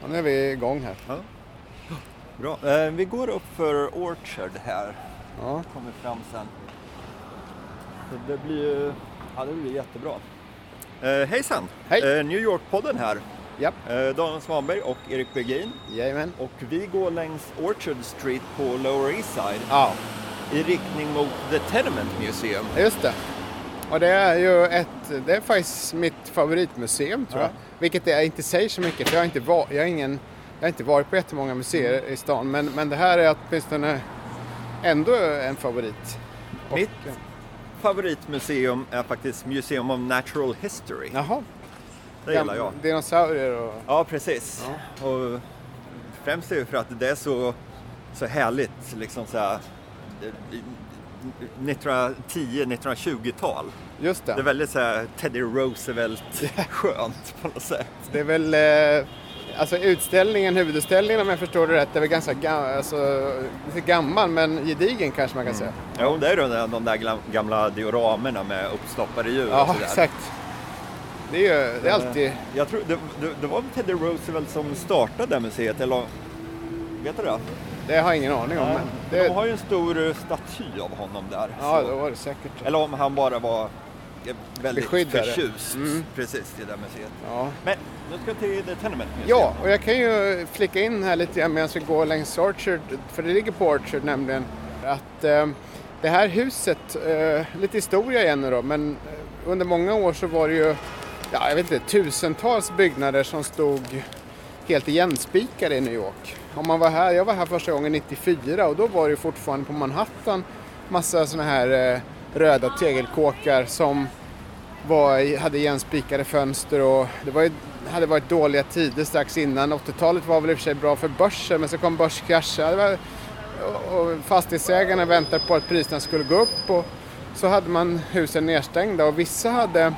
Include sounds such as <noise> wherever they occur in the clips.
Ja, nu är vi igång här. Ja. Bra. Eh, vi går upp för Orchard här. Ja. Kommer fram sen. Så det blir ju ja, det blir jättebra. Eh, hejsan! Hej. Eh, New York-podden här. Japp. Eh, Daniel Svanberg och Erik Bergin. Jajamän. Och vi går längs Orchard Street på Lower East Side Ja, i riktning mot The Tenement Museum. just det. Och det är ju ett, det är faktiskt mitt favoritmuseum tror Ja. jag. Vilket jag inte säger så mycket för jag har inte, var, jag har ingen, jag har inte varit på jättemånga museer i stan. Men, men det här är åtminstone ändå en favorit. Och- Mitt favoritmuseum är faktiskt Museum of Natural History. Jaha. Det gillar jag. Dinosaurier och... Ja, precis. Och främst är det för att det är så, så härligt, liksom så här, eh, 1910-1920-tal. Just Det är det. väldigt så här Teddy Roosevelt-skönt <laughs> på något sätt. Det är väl, eh, alltså utställningen, huvudutställningen om jag förstår det rätt, är väl ganska ga- alltså, lite gammal men gedigen kanske man kan säga. Jo, det är de där, de där glam- gamla dioramerna med uppstoppade djur Ja, exakt. Det är ju, det är alltid, Jag tror, det, det, det var väl Teddy Roosevelt som startade det museet, eller vet du det? det har jag ingen aning om. Men De det, har ju en stor eh, staty av honom där. ja, så- det var det säkert. Eller om han bara var eh, väldigt Beskyddare. förtjust Mm. precis i det museet. Ja. Men nu ska vi till The Tenement Museum. ja, och jag kan ju flika in här lite grann medan vi går längs Orchard, för det ligger på Orchard nämligen, att eh, det här huset, eh, lite historia igen nu då, men eh, under många år så var det ju, ja jag vet inte, tusentals byggnader som stod helt igenspikade i New York. Om man var här, jag var här första gången 94 och då var det fortfarande på Manhattan massa sådana här eh, röda tegelkåkar som var, hade igenspikade fönster och det var ju, hade varit dåliga tider strax innan. 80-talet var väl i och för sig bra för börsen men så kom börskraschen. Och, och fastighetsägarna väntade på att priserna skulle gå upp och så hade man husen nedstängda och vissa hade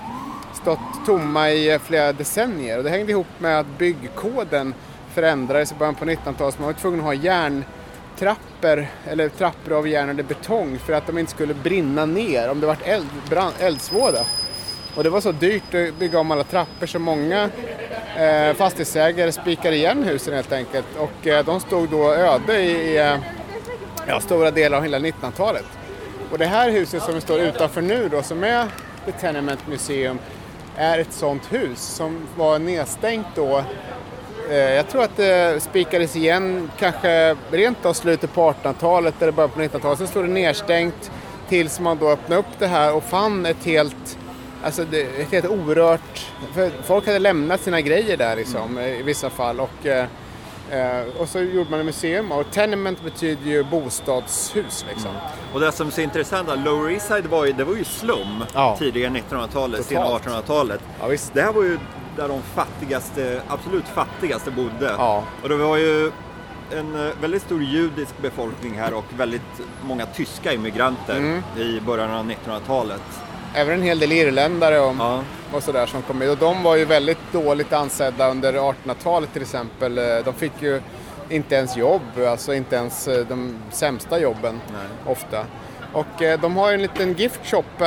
stått tomma i eh, flera decennier och det hängde ihop med att byggkoden förändrades i början på 1900-talet. Man var tvungen att ha järntrappor eller trappor av järn eller betong för att de inte skulle brinna ner om det var eld, brand, eldsvåda. Och det var så dyrt att bygga om alla trappor så många eh, fastighetsägare spikade igen husen helt enkelt och eh, de stod då öde i eh, ja, stora delar av hela 1900-talet. Och det här huset som vi står utanför nu då som är The Tenement Museum är ett sånt hus som var nedstängt då. Eh, jag tror att det spikades igen kanske rent av slutet på 1800-talet eller början på 1900-talet. Sen stod det nedstängt tills man då öppnade upp det här och fann ett helt Alltså ett helt orört, för folk hade lämnat sina grejer där liksom i vissa fall och, eh, eh, och så gjorde man ett museum och tenement betyder ju bostadshus liksom. Och det som är så intressant, Lower East Side var ju, det var ju slum Ja. tidigare 1900-talet, sena Totalt. 1800-talet. Ja. Det här var ju där de fattigaste, absolut fattigaste bodde. Ja. Och det var ju en eh, väldigt stor judisk befolkning här och väldigt många tyska immigranter Mm. i början av 1900-talet. Även en hel del irländare och, Ja. och sådär som kom med. Och de var ju väldigt dåligt ansedda under 1800-talet till exempel. Eh, De fick ju inte ens jobb, alltså inte ens eh, de sämsta jobben Nej. ofta. Och eh, de har ju en liten gift shop eh,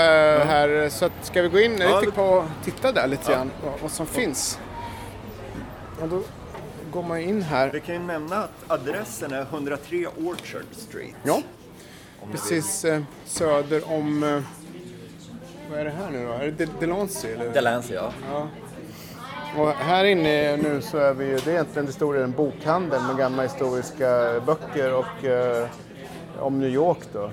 här så att, ska vi gå in Ja, lite på och titta där lite Ja. grann vad, vad som finns. Och då går man in här. Vi kan ju nämna att adressen är 103 Orchard Street. Ja, precis eh, söder om... Eh, vad är det här nu då? Är det De- Delancey? Eller? Delancey, ja. Ja. Och här inne nu så är vi ju, det är egentligen stora en bokhandel med gamla historiska böcker och eh, om New York då. Eh,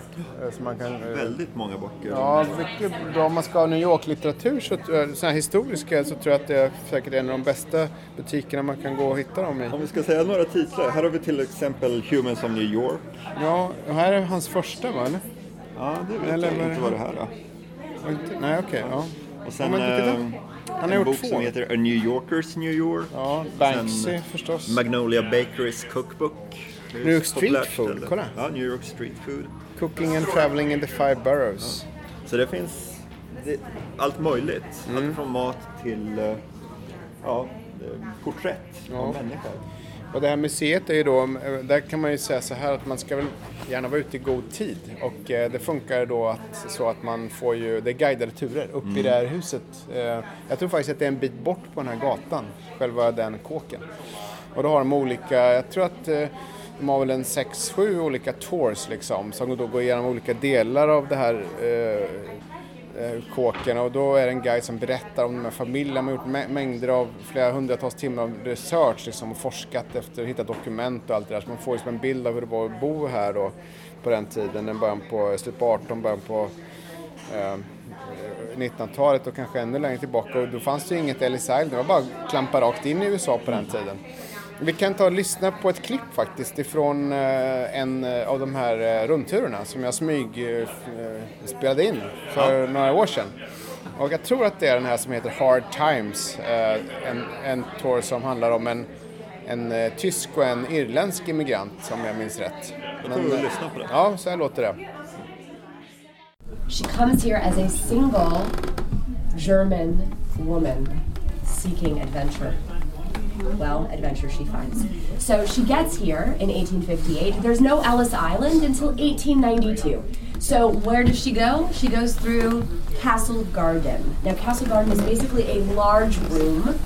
Så man kan, eh, Väldigt många böcker. Ja, mycket bra. Om man ska ha New York-litteratur, så, tror jag- sån här historiska, så tror jag att det är säkert en av de bästa butikerna man kan gå och hitta dem i. Om vi ska säga några titlar. Här har vi till exempel Humans of New York. Ja, och här är hans första va? Eller? Ja, det vet Eller jag inte vad det här är. Inte- Nej, okej. ja. Och sen Ja, eh, Han har en bok två. som heter A New Yorkers New York. Ja, Banksy Sen, förstås. Magnolia Bakeries Cookbook. New York Street Food, ställe. kolla. Ja, New York Street Food. Cooking and traveling in the five boroughs. Så det finns det, allt möjligt. Mm. Allt från mat till eh, ja, eh, porträtt Ja. av människor. Och det här museet är ju då, där kan man ju säga så här att man ska väl gärna vara ute i god tid och eh, det funkar då att, så att man får ju, det är guidade turer upp mm. i det här huset. Eh, jag tror faktiskt att det är en bit bort på den här gatan, själva den kåken. Och då har de olika, jag tror att eh, de har väl en 6-7 olika tours liksom som då går igenom olika delar av det här Eh, kåken och då är det en guide som berättar om de här familjerna. Man har gjort mängder av, flera hundratals timmar av research liksom, och forskat efter, hittat dokument och allt det där. Så man får liksom en bild av hur det var att bo här då, på den tiden, den början på slutet på 18, början på eh, 1900-talet och kanske ännu längre tillbaka och då fanns det ju inget Ellis Island, det var bara att klampa rakt in i USA på den tiden. Vi kan ta och lyssna på ett klipp faktiskt ifrån eh, en eh, av de här eh, rundturerna som jag smyg spelade in för ja. några år sedan. Och jag tror att det är den här som heter Hard Times, en, en tour som handlar om en, en tysk och en irländsk immigrant om jag minns rätt. Jag tror vi lyssnar på det. Ja, så här låter det. She comes here as a single German woman seeking adventure. Well, adventure she finds. So she gets here in 1858. There's no Ellis Island until 1892. So where does she go? She goes through Castle Garden. Now, Castle Garden is basically a large room.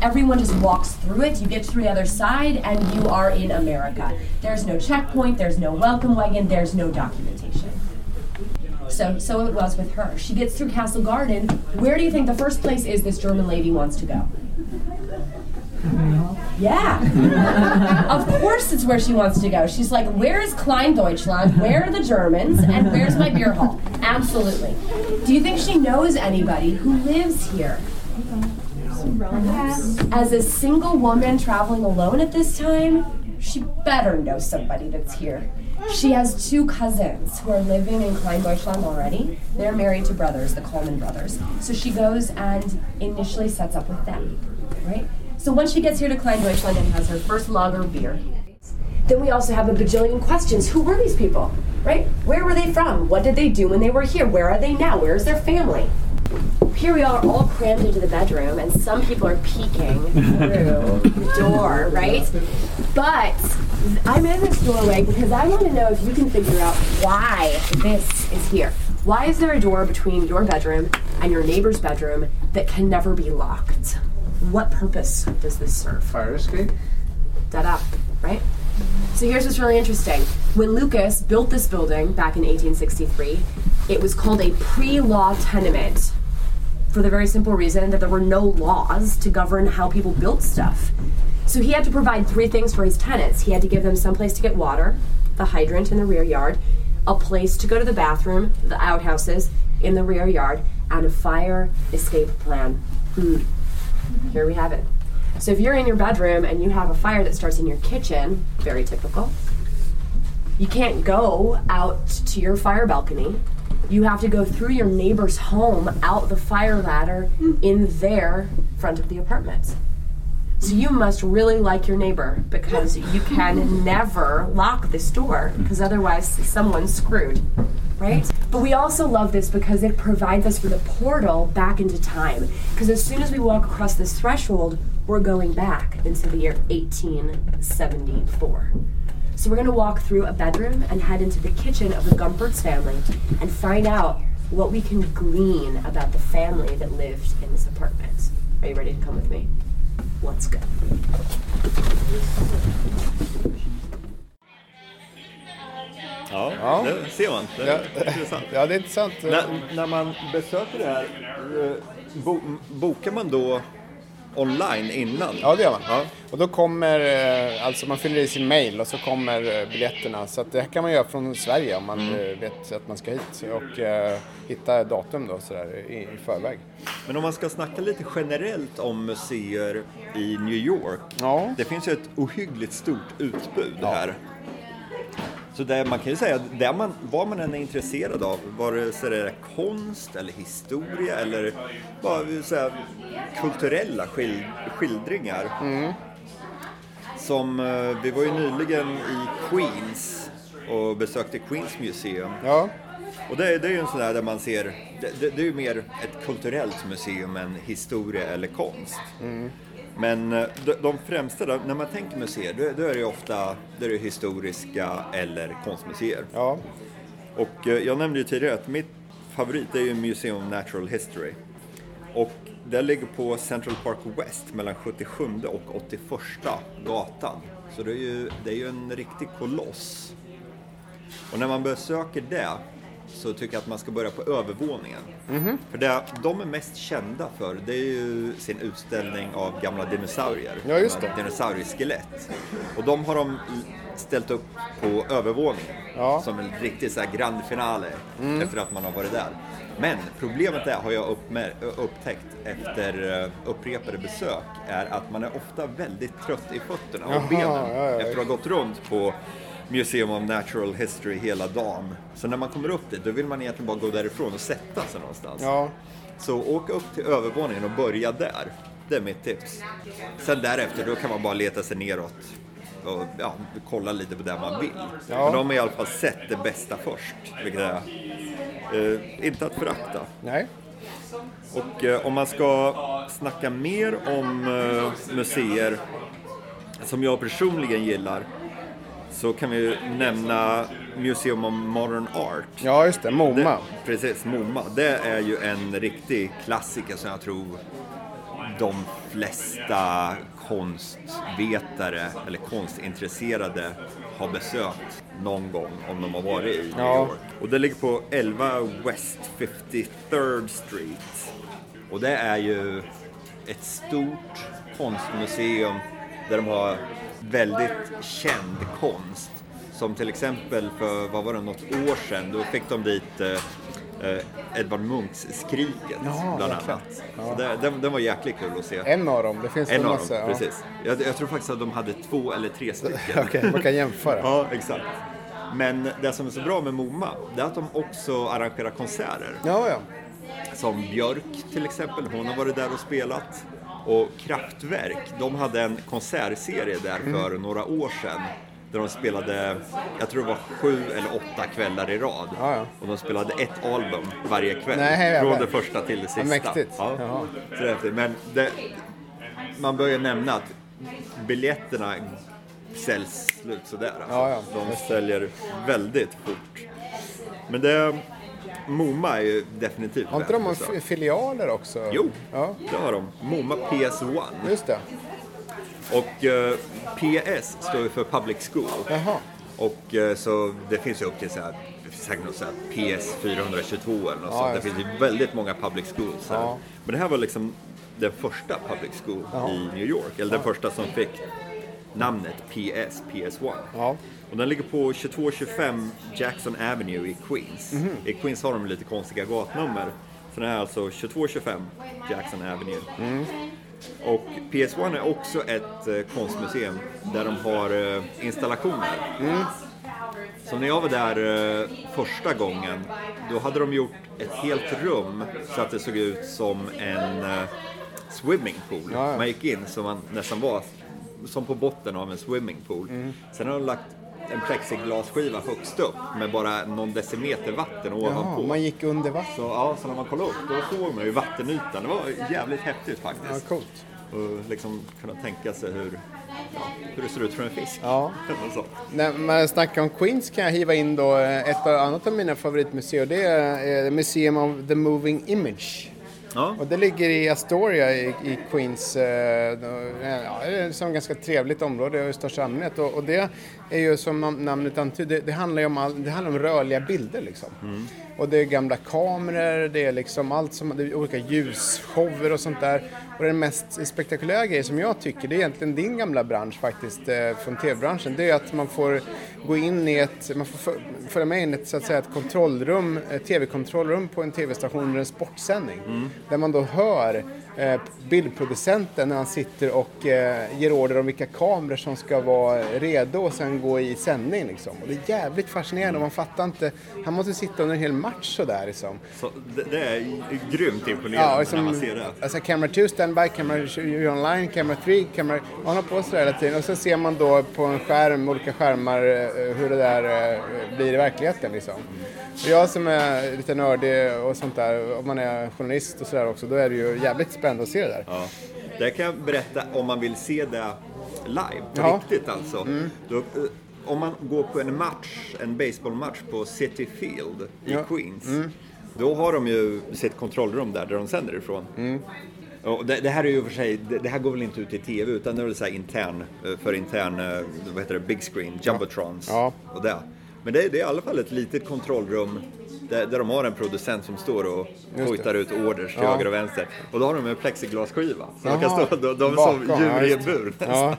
Everyone just walks through it. You get to the other side, and you are in America. There's no checkpoint, there's no welcome wagon, there's no documentation. So, so it was with her. She gets through Castle Garden. Where do you think the first place is this German lady wants to go? <laughs> Yeah. of course it's where she wants to go. She's like, where is Klein Deutschland? Where are the Germans? And where's my beer hall? Absolutely. Do you think she knows anybody who lives here? As a single woman traveling alone at this time, she better know somebody that's here. She has two cousins who are living in Klein Deutschland already. They're married to brothers, the Coleman brothers. So she goes and initially sets up with them, right? So once she gets here to Klein Deutschland and has her first lager beer, then we also have a bajillion questions. Who were these people? Right? Where were they from? What did they do when they were here? Where are they now? Where's their family? Here we are all crammed into the bedroom, and some people are peeking <laughs> through the door, right? But I'm in this doorway because I want to know if you can figure out why this is here. Why is there a door between your bedroom and your neighbor's bedroom that can never be locked? What purpose does this serve? Fire escape? Da da, right? So here's what's really interesting. When Lucas built this building back in 1863, it was called a pre law tenement for the very simple reason that there were no laws to govern how people built stuff. So he had to provide three things for his tenants. He had to give them some place to get water, the hydrant in the rear yard, a place to go to the bathroom, the outhouses in the rear yard, and a fire escape plan. Mm. Here we have it. So if you're in your bedroom and you have a fire that starts in your kitchen, very typical, you can't go out to your fire balcony. You have to go through your neighbor's home, out the fire ladder, in their front of the apartment. So you must really like your neighbor because you can never lock this door because otherwise someone's screwed right? But we also love this because it provides us with a portal back into time. Because as soon as we walk across this threshold, we're going back into the year 1874. So we're going to walk through a bedroom and head into the kitchen of the Gumpert's family and find out what we can glean about the family that lived in this apartment. Are you ready to come with me? Let's go. Ja, ja. det ser man. Det är ja. intressant. Ja, det är intressant. När, när man besöker det här, eh, bo, bokar man då online innan? Ja, det gör man. Ja. Och då kommer, eh, alltså man fyller i sin mail och så kommer eh, biljetterna. Så det här kan man göra från Sverige om man mm. vet att man ska hit och hitta datum då sådär i, i förväg. Men om man ska snacka lite generellt om museer i New York. Ja. Det finns ju ett ohyggligt stort utbud ja. här. Så det, man kan ju säga, det man, vad man än är intresserad av, vare sig det är konst eller historia eller bara så här, kulturella skild, skildringar. Mm. Som, eh, vi var ju nyligen i Queens och besökte Queens Museum. Ja. Och det, det är ju en sån där där man ser, det, det, det är ju mer ett kulturellt museum än historia eller konst. Mm. Men eh, de, de främsta, då, när man tänker museer, då, då är det ju ofta då är det historiska eller konstmuseer. Ja. Och eh, jag nämnde ju tidigare att mitt favorit är ju Museum of Natural History. Och det ligger på Central Park West mellan 77 och 81 gatan. Så det är ju, det är ju en riktig koloss. Och när man besöker det så tycker jag att man ska börja på övervåningen. För det de är mest kända för det är ju sin utställning av gamla dinosaurier. Ja, just det. Dinosaurieskelett. Och de har de ställt upp på övervåningen Ja. som en riktig så grand finale efter att man har varit där. Men problemet är, har jag upptäckt efter eh, upprepade besök, är att man är ofta väldigt trött i fötterna och Jaha, benen ja, ja. efter att ha gått runt på Museum of Natural History hela dagen. Så när man kommer upp dit, då vill man egentligen bara gå därifrån och sätta sig någonstans. Ja. Så åk upp till övervåningen och börja där. Det är mitt tips. Sen därefter, då kan man bara leta sig neråt och ja, kolla lite på det man vill. Ja. Men de har i alla fall sett det bästa först, vilket är eh, inte att förakta. Nej. Och eh, om man ska snacka mer om eh, museer som jag personligen gillar så kan vi nämna Museum of Modern Art. Ja, just det. MoMA. Det, precis, MoMA. Det är ju en riktig klassiker som jag tror de flesta konstvetare eller konstintresserade har besökt någon gång om de har varit i New Ja. York. Och det ligger på 11 West 53rd Street. Och det är ju ett stort konstmuseum där de har väldigt känd konst. Som till exempel för, vad var det, något år sedan, då fick de dit eh, Edvard Munchs Skriket Ja, bland annat. Så det, den, den var jäkligt kul att se. En av dem. Det finns En av massa. dem, ja. precis. Jag, jag tror faktiskt att de hade två eller tre stycken. <laughs> Okej, man kan jämföra. Ja, exakt. Men det som är så bra med MoMA, det är att de också arrangerar konserter. Ja, ja. Som Björk till exempel, hon har varit där och spelat. Och Kraftwerk, de hade en konsertserie där Mm. för några år sedan. Där de spelade, jag tror det var sju eller åtta kvällar i rad. Ja, ja. Och de spelade ett album varje kväll. Nej, från det första till det sista. mäktigt. Ja. Jaha. Så. Men det, man bör ju nämna att biljetterna säljs slut sådär. Alltså. Ja, ja. De säljer väldigt fort. Men det, MoMA är ju definitivt Har inte de filialer också? Jo, Ja, det har de. MoMA PS1. just det. Och eh, PS står ju för Public School. Jaha. Och eh, så det finns ju upp till så här, säkert något så här PS 422 eller något sånt. Det finns ju väldigt många public schools här. Ja. Men det här var liksom den första public school i New York. Eller den första som fick namnet PS, PS1. Ja. Och den ligger på 2225 Jackson Avenue i Queens. Mhm. I Queens har de lite konstiga gatnummer. Så den är alltså 2225 Jackson Avenue. Mm. Och PS1 är också ett eh, konstmuseum där de har eh, installationer. Mm. Så när jag var där eh, första gången, då hade de gjort ett helt rum så att det såg ut som en eh, swimmingpool. Ja. Man gick in så man nästan var som på botten av en swimmingpool. Mm. Sen har de lagt en plexiglasskiva högst upp med bara någon decimeter vatten ovanpå. Ja, man gick under vatten. Så, ja, så när man kollade upp då såg man ju vattenytan. Det var jävligt häftigt Ja, faktiskt. coolt. Och liksom kunna tänka sig hur, ja, hur det ser ut för en fisk. Ja. <laughs> När man snackar om Queens kan jag hiva in då eh, ett annat av mina favoritmuseer. Det är eh, Museum of the Moving Image. Ja. Och det ligger i Astoria i, i Queens. Eh, då- ja, det är som ganska trevligt område i största allmänhet. Och, och det är ju som nam- namnet antyder, det, det handlar ju om, all, det handlar om rörliga bilder liksom. Och det är gamla kameror, det är liksom allt som, det är olika ljusshower och sånt där. Och den mest spektakulära grejen som jag tycker, det är egentligen din gamla bransch faktiskt, eh, från tv-branschen, det är att man får gå in i ett, man får följa med in i ett, så att säga, ett kontrollrum, tv-kontrollrum på en tv-station under en sportsändning. Där man då hör bildproducenten när han sitter och eh, ger order om vilka kameror som ska vara redo och sen gå i sändning liksom. Och det är jävligt fascinerande och man fattar inte, han måste sitta under en hel match sådär liksom. Så det, det är grymt imponerande Ja, när man liksom, ser det. alltså camera 2 standby, camera 2 online, camera 3, camera... Man har på sig det hela tiden och så ser man då på en skärm, olika skärmar, eh, hur det där eh, blir i verkligheten liksom. Och jag som är lite nördig och sånt där, om man är journalist och sådär också, då är det ju jävligt spännande spänd att se det där. Ja. Det kan jag berätta om man vill se det live, på ja. riktigt alltså. Mm. Då, eh, om man går på en match, en baseballmatch på City Field i ja. Queens. Mm. Då har de ju sitt kontrollrum där, där de sänder ifrån. Mm. Och det, det, här är ju för sig, det, det, här går väl inte ut i TV utan det är väl så intern, eh, för intern, eh, vad heter det, big screen, jumbotrons ja. och det. Men det, det, är i alla fall ett litet kontrollrum där, där de har en producent som står och hojtar ut orders till ja. höger och vänster. Och då har de en plexiglasskiva. Så man kan stå, de, de är som djur i en bur nästan.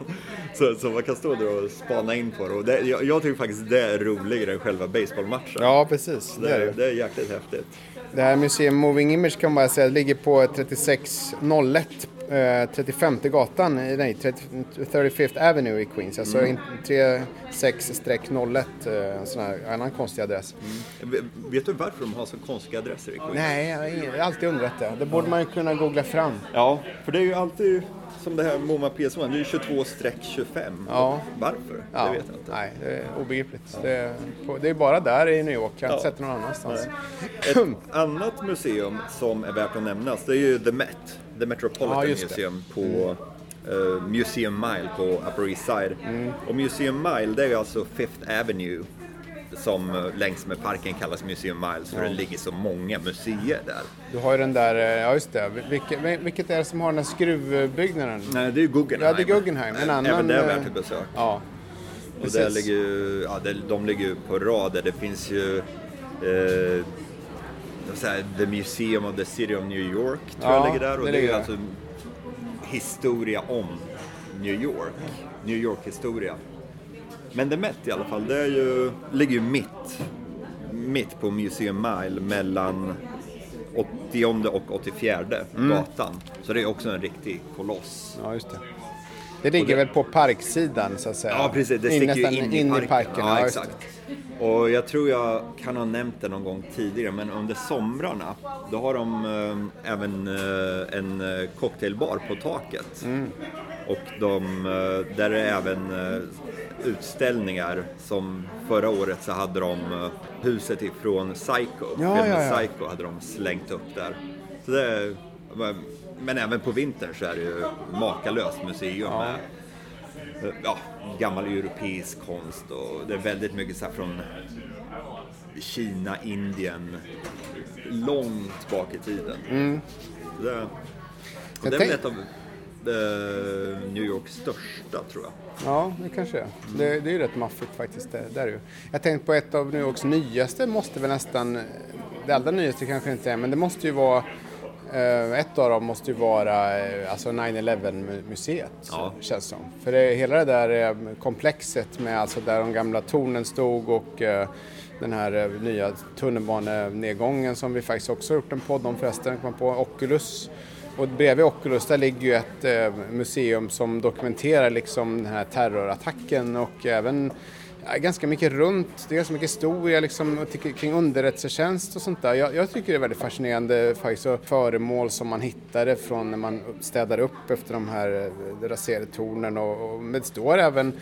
Så, så man kan stå där och spana in på det. Och det, jag, jag tycker faktiskt det är roligare än själva baseballmatchen. Ja, precis. Det, det, är, det är jäkligt häftigt. Det här Museum Moving Image kan man bara säga ligger på 3601 35 eh, gatan, nej 35th Avenue i Queens. Alltså mm. 36-01, en sån här annan konstig adress. Mm. Vet du varför de har så konstiga adresser i Queens? Nej, jag har alltid undrat det. Det borde man ju kunna googla fram. Ja, för det är ju alltid som det här MoMA PS1, det är 22-25. Ja. Varför? Ja. Det vet jag inte. Nej, det är obegripligt. Ja. Det, är, det är bara där i New York, jag har inte sett det någon annanstans. Nej. Ett annat museum som är värt att nämnas, det är ju The Met, The Metropolitan Museum på mm. Museum Mile på Upper East Side. Mm. Och Museum Mile, det är ju alltså Fifth Avenue som eh, längs med parken kallas Museum Miles för ja. det ligger så många museer där. Du har ju den där, eh, ja just det, vilket, vilket är det som har den här skruvbyggnaden? Nej, det är ju Guggenheim. Ja, det är Guggenheim. En annan, Även det är värt ett besök. Ja. Och där ligger ju, ja, de ligger ju på rader. Det finns ju eh, säga, The Museum of the City of New York tror ja, jag ligger där. Och det, det är ju alltså historia om New York. New York-historia. Men The Met i alla fall, det är ju, ligger ju mitt, mitt på Museum Mile mellan 80 och 84 mm. gatan. Så det är också en riktig koloss. Ja, just det. Det ligger det, väl på parksidan så att säga? Ja, precis. Det sticker ju in, in, i parken. I parken. Ja, ja exakt. Och jag tror jag kan ha nämnt det någon gång tidigare, men under somrarna då har de äh, även äh, en cocktailbar på taket. Mm. Och de, äh, där är även utställningar som förra året så hade de huset ifrån Psycho, ja, ja, ja. Psycho hade de slängt upp där. Så det, men även på vintern så är det ju makalöst museum med ja, gammal europeisk konst och det är väldigt mycket så från Kina, Indien, långt bak i tiden. Mm. Det, och det är väl ett av New Yorks största tror jag. Ja, det kanske är. Det, det är ju rätt maffigt faktiskt. Det, det är ju. Jag tänkte på ett av New Yorks nyaste måste väl nästan, det allra nyaste kanske inte är, men det måste ju vara Eh, ett av dem måste ju vara eh, alltså 9-11 museet, ja. känns som. För det, hela det där eh, komplexet med alltså där de gamla tornen stod och den här nya tunnelbanenedgången som vi faktiskt också gjort en podd om förresten, kom på Oculus. Och bredvid Oculus där ligger ju ett eh, museum som dokumenterar liksom den här terrorattacken och även ganska mycket runt, det är ganska mycket historia liksom, kring underrättelsetjänst och sånt där. Jag, jag, tycker det är väldigt fascinerande faktiskt, föremål som man hittade från när man städade upp efter de här eh, raserade tornen och, och det står även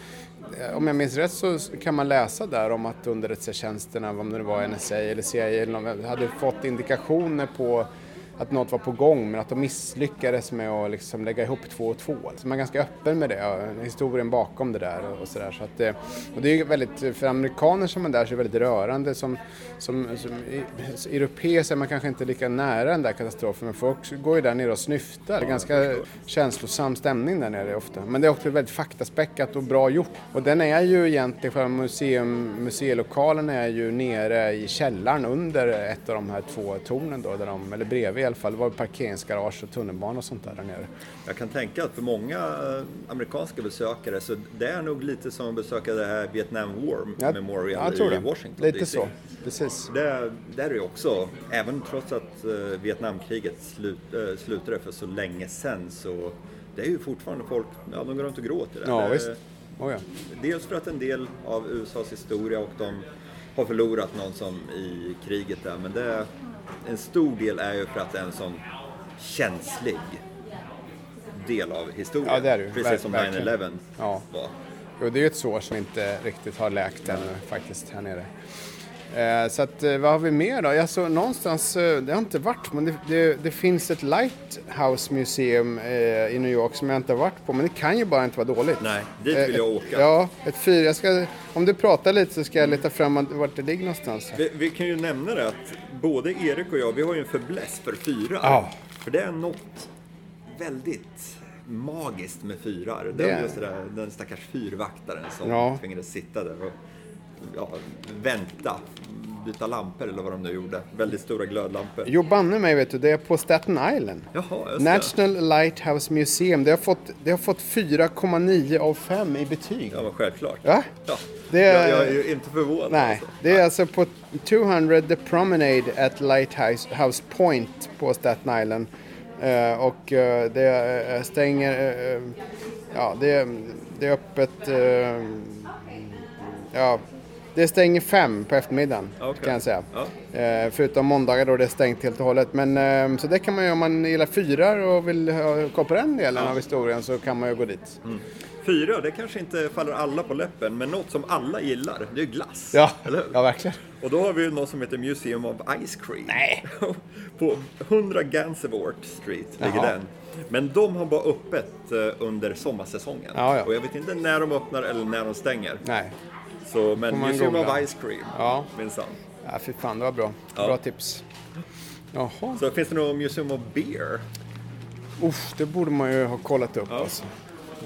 eh, om jag minns rätt så kan man läsa där om att underrättelsetjänsterna, om det var NSA eller CIA, eller någon, hade fått indikationer på att något var på gång men att de misslyckades med att liksom lägga ihop två och två. Så man är ganska öppen med det, historien bakom det där och sådär. Så att, och det är väldigt, för amerikaner som är där så är det väldigt rörande. Som, som, som europeer är man kanske inte lika nära den där katastrofen men folk går ju där nere och snyftar. Det är ganska känslosam stämning där nere ofta. Men det är också väldigt faktaspäckat och bra gjort. Och den är ju egentligen, för museum, museilokalen är ju nere i källaren under ett av de här två tornen då, där de, eller bredvid alla fall. Det var parkeringsgarage och tunnelbana och sånt där, där nere. Jag kan tänka att för många eh, amerikanska besökare så det är nog lite som att besöka det här Vietnam War ja, Memorial i det. Washington Lite DC. så, precis. Det, där är ju också, även trots att uh, Vietnamkriget slut, uh, slutade för så länge sedan så det är ju fortfarande folk, ja de går runt och gråter. Ja, det, visst. Oh, ja. Dels för att en del av USAs historia och de har förlorat någon som i kriget där, men det en stor del är ju för att det är en sån känslig del av historien. Ja, det är det Precis som 9-11 ja. var. Jo, det är ju ett sår som inte riktigt har läkt ännu faktiskt här nere. Eh, så att, eh, vad har vi mer då? Jag såg någonstans, eh, det har inte varit, men det, det, det finns ett Lighthouse Museum eh, i New York som jag inte har varit på, men det kan ju bara inte vara dåligt. Nej, dit vill jag åka. Ja, ett fyra. Jag ska, om du pratar lite så ska jag leta fram vart det ligger någonstans. Vi, vi kan ju nämna det att både Erik och jag, vi har ju en förbläss för fyrar. Ja. För det är något väldigt magiskt med fyrar. Det är- just det där, den stackars fyrvaktaren som Ja. tvingades sitta där och ja, vänta, byta lampor eller vad de nu gjorde. Väldigt stora glödlampor. Jo, banne mig vet du, det är på Staten Island. Jaha, just det. National Lighthouse Museum. Det har fått, det har fått 4,9 av 5 i betyg. Ja, men självklart. Ja? Ja. Det Jag, är- jag är ju inte förvånad. Nej, alltså. det är alltså på 200 The Promenade at Lighthouse House Point på Staten Island. Eh, och eh, det eh, stänger, eh, ja det, är- det är öppet, ja det stänger fem på eftermiddagen Okej. kan jag säga. Ja. Eh, förutom måndagar då det är stängt helt och hållet. Men eh, så det kan man ju om man gillar fyrar och vill ha koll på den delen av historien så kan man ju gå dit. Fyra, det kanske inte faller alla på läppen, men något som alla gillar, det är ju glass. Ja, Eller hur? ja verkligen. Och då har vi ju något som heter Museum of Ice Cream. Nej! <laughs> på 100 Gansevoort Street ligger Jaha. den. Men de har bara öppet eh, under sommarsäsongen. Ja, ja. Och jag vet inte när de öppnar eller när de stänger. Nej. Så, men man Museum googla. of Ice Cream, Ja. minsann. Ja, fy fan, det var bra. Ja. Bra tips. Jaha. Så finns det något Museum of Beer? Uff, det borde man ju ha kollat upp Ja. alltså.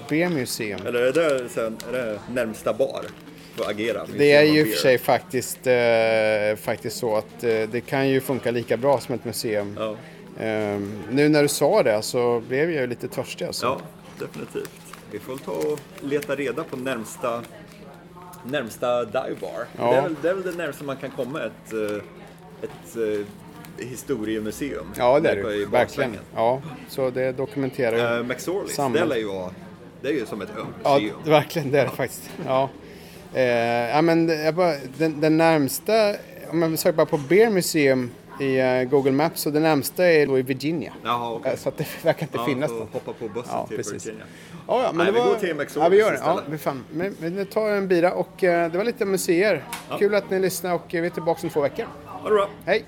Beer Museum. Eller är det, sen, är det närmsta bar för att agera? Det är ju i och för sig faktiskt, eh, faktiskt så att eh, det kan ju funka lika bra som ett museum. Ja. Ehm, nu när du sa det så blev jag ju lite törstig alltså. Ja, definitivt. Vi får ta och leta reda på närmsta, närmsta dive bar. Ja. Det, är väl, det är väl det närmaste man kan komma ett, eh, ett eh, historiemuseum. Ja, det är det i. Verkligen. Ja, så det dokumenterar ju. Uh, McSorleys, Samma. det lär ju vara, det är ju som ett Ja, museum. verkligen, det är det faktiskt. Ja. Eh, ja, men den, den närmsta, om man söker bara på Beer Museum i eh, Google Maps, så det närmsta är då i Virginia. Jaha, okej. Eh, Så att det <laughs> verkar inte Ja, finnas något. hoppa på bussen Ja, till precis. Virginia. Ja, ja, men Nej, det vi var... går till McSorleys Ja, vi gör det. Ja, vi fan. Men, vi tar en bira och eh, det var lite museer. Kul att ni lyssnade och vi är tillbaka om två veckor. Ha det bra. Hej!